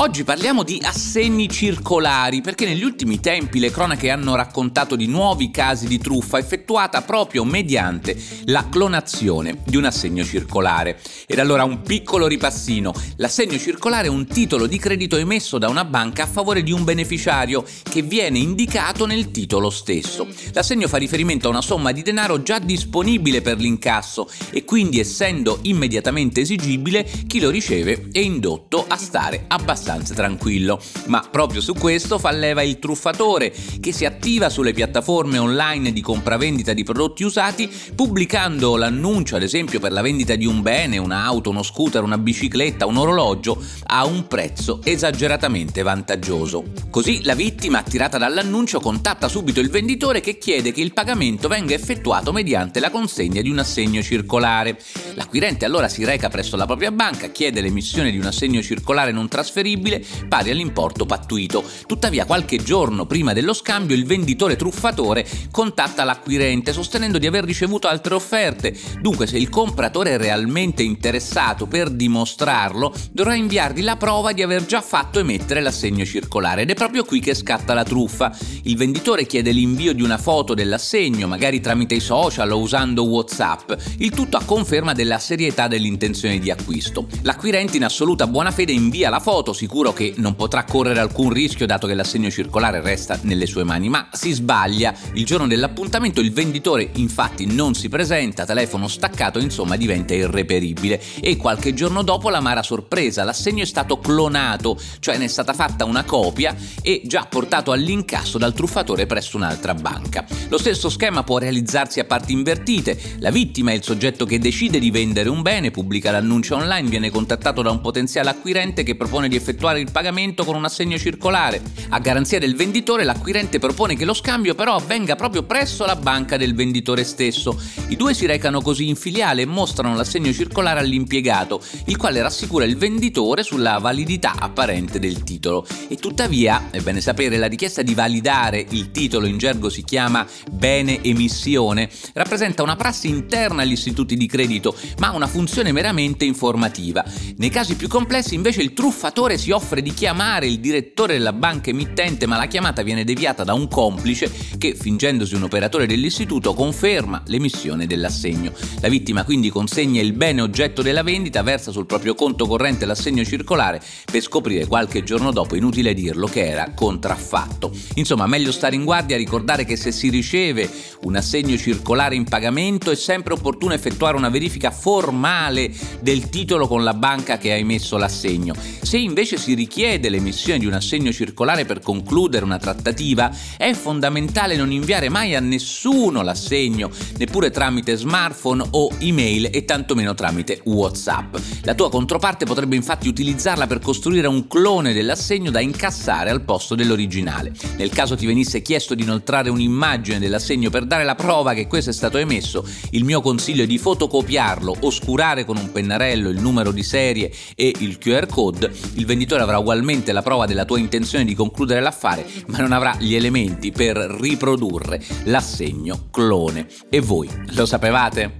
Oggi parliamo di assegni circolari perché negli ultimi tempi le cronache hanno raccontato di nuovi casi di truffa effettuata proprio mediante la clonazione di un assegno circolare. Ed allora un piccolo ripassino. L'assegno circolare è un titolo di credito emesso da una banca a favore di un beneficiario che viene indicato nel titolo stesso. L'assegno fa riferimento a una somma di denaro già disponibile per l'incasso e quindi essendo immediatamente esigibile chi lo riceve è indotto a stare abbastanza abbastanza tranquillo. Ma proprio su questo fa leva il truffatore, che si attiva sulle piattaforme online di compravendita di prodotti usati, pubblicando l'annuncio, ad esempio, per la vendita di un bene, un'auto, uno scooter, una bicicletta, un orologio, a un prezzo esageratamente vantaggioso. Così la vittima, attirata dall'annuncio, contatta subito il venditore che chiede che il pagamento venga effettuato mediante la consegna di un assegno circolare. L'acquirente allora si reca presso la propria banca, chiede l'emissione di un assegno circolare non trasferibile pari all'importo pattuito. Tuttavia qualche giorno prima dello scambio il venditore truffatore contatta l'acquirente sostenendo di aver ricevuto altre offerte. Dunque se il compratore è realmente interessato per dimostrarlo dovrà inviargli la prova di aver già fatto emettere l'assegno circolare ed è proprio qui che scatta la truffa. Il venditore chiede l'invio di una foto dell'assegno, magari tramite i social o usando WhatsApp, il tutto a conferma della serietà dell'intenzione di acquisto. L'acquirente in assoluta buona fede invia la foto, sicuro che non potrà correre alcun rischio dato che l'assegno circolare resta nelle sue mani, ma si sbaglia. Il giorno dell'appuntamento il venditore infatti non si presenta, telefono staccato insomma diventa irreperibile e qualche giorno dopo l'amara sorpresa, l'assegno è stato clonato, cioè ne è stata fatta una copia e già portato all'incasso dal truffatore presso un'altra banca. Lo stesso schema può realizzarsi a parti invertite, la vittima è il soggetto che decide di vendere un bene, pubblica l'annuncio online, viene contattato da un potenziale acquirente che propone di effettuare effettuare il pagamento con un assegno circolare. A garanzia del venditore, l'acquirente propone che lo scambio però avvenga proprio presso la banca del venditore stesso. I due si recano così in filiale e mostrano l'assegno circolare all'impiegato, il quale rassicura il venditore sulla validità apparente del titolo. E tuttavia, è bene sapere, la richiesta di validare il titolo in gergo si chiama bene emissione, rappresenta una prassi interna agli istituti di credito, ma una funzione meramente informativa. Nei casi più complessi invece il truffatore si offre di chiamare il direttore della banca emittente, ma la chiamata viene deviata da un complice che, fingendosi un operatore dell'istituto, conferma l'emissione dell'assegno. La vittima quindi consegna il bene oggetto della vendita, versa sul proprio conto corrente l'assegno circolare per scoprire qualche giorno dopo, inutile dirlo, che era contraffatto. Insomma, meglio stare in guardia ricordare che se si riceve un assegno circolare in pagamento è sempre opportuno effettuare una verifica formale del titolo con la banca che ha emesso l'assegno. Se invece invece si richiede l'emissione di un assegno circolare per concludere una trattativa, è fondamentale non inviare mai a nessuno l'assegno, neppure tramite smartphone o email e tantomeno tramite WhatsApp. La tua controparte potrebbe infatti utilizzarla per costruire un clone dell'assegno da incassare al posto dell'originale. Nel caso ti venisse chiesto di inoltrare un'immagine dell'assegno per dare la prova che questo è stato emesso, il mio consiglio è di fotocopiarlo, oscurare con un pennarello il numero di serie e il QR code, il venditore avrà ugualmente la prova della tua intenzione di concludere l'affare, ma non avrà gli elementi per riprodurre l'assegno clone. E voi lo sapevate?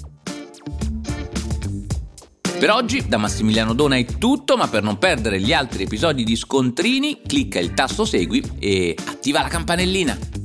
Per oggi da Massimiliano Dona è tutto, ma per non perdere gli altri episodi di Scontrini, clicca il tasto segui e attiva la campanellina.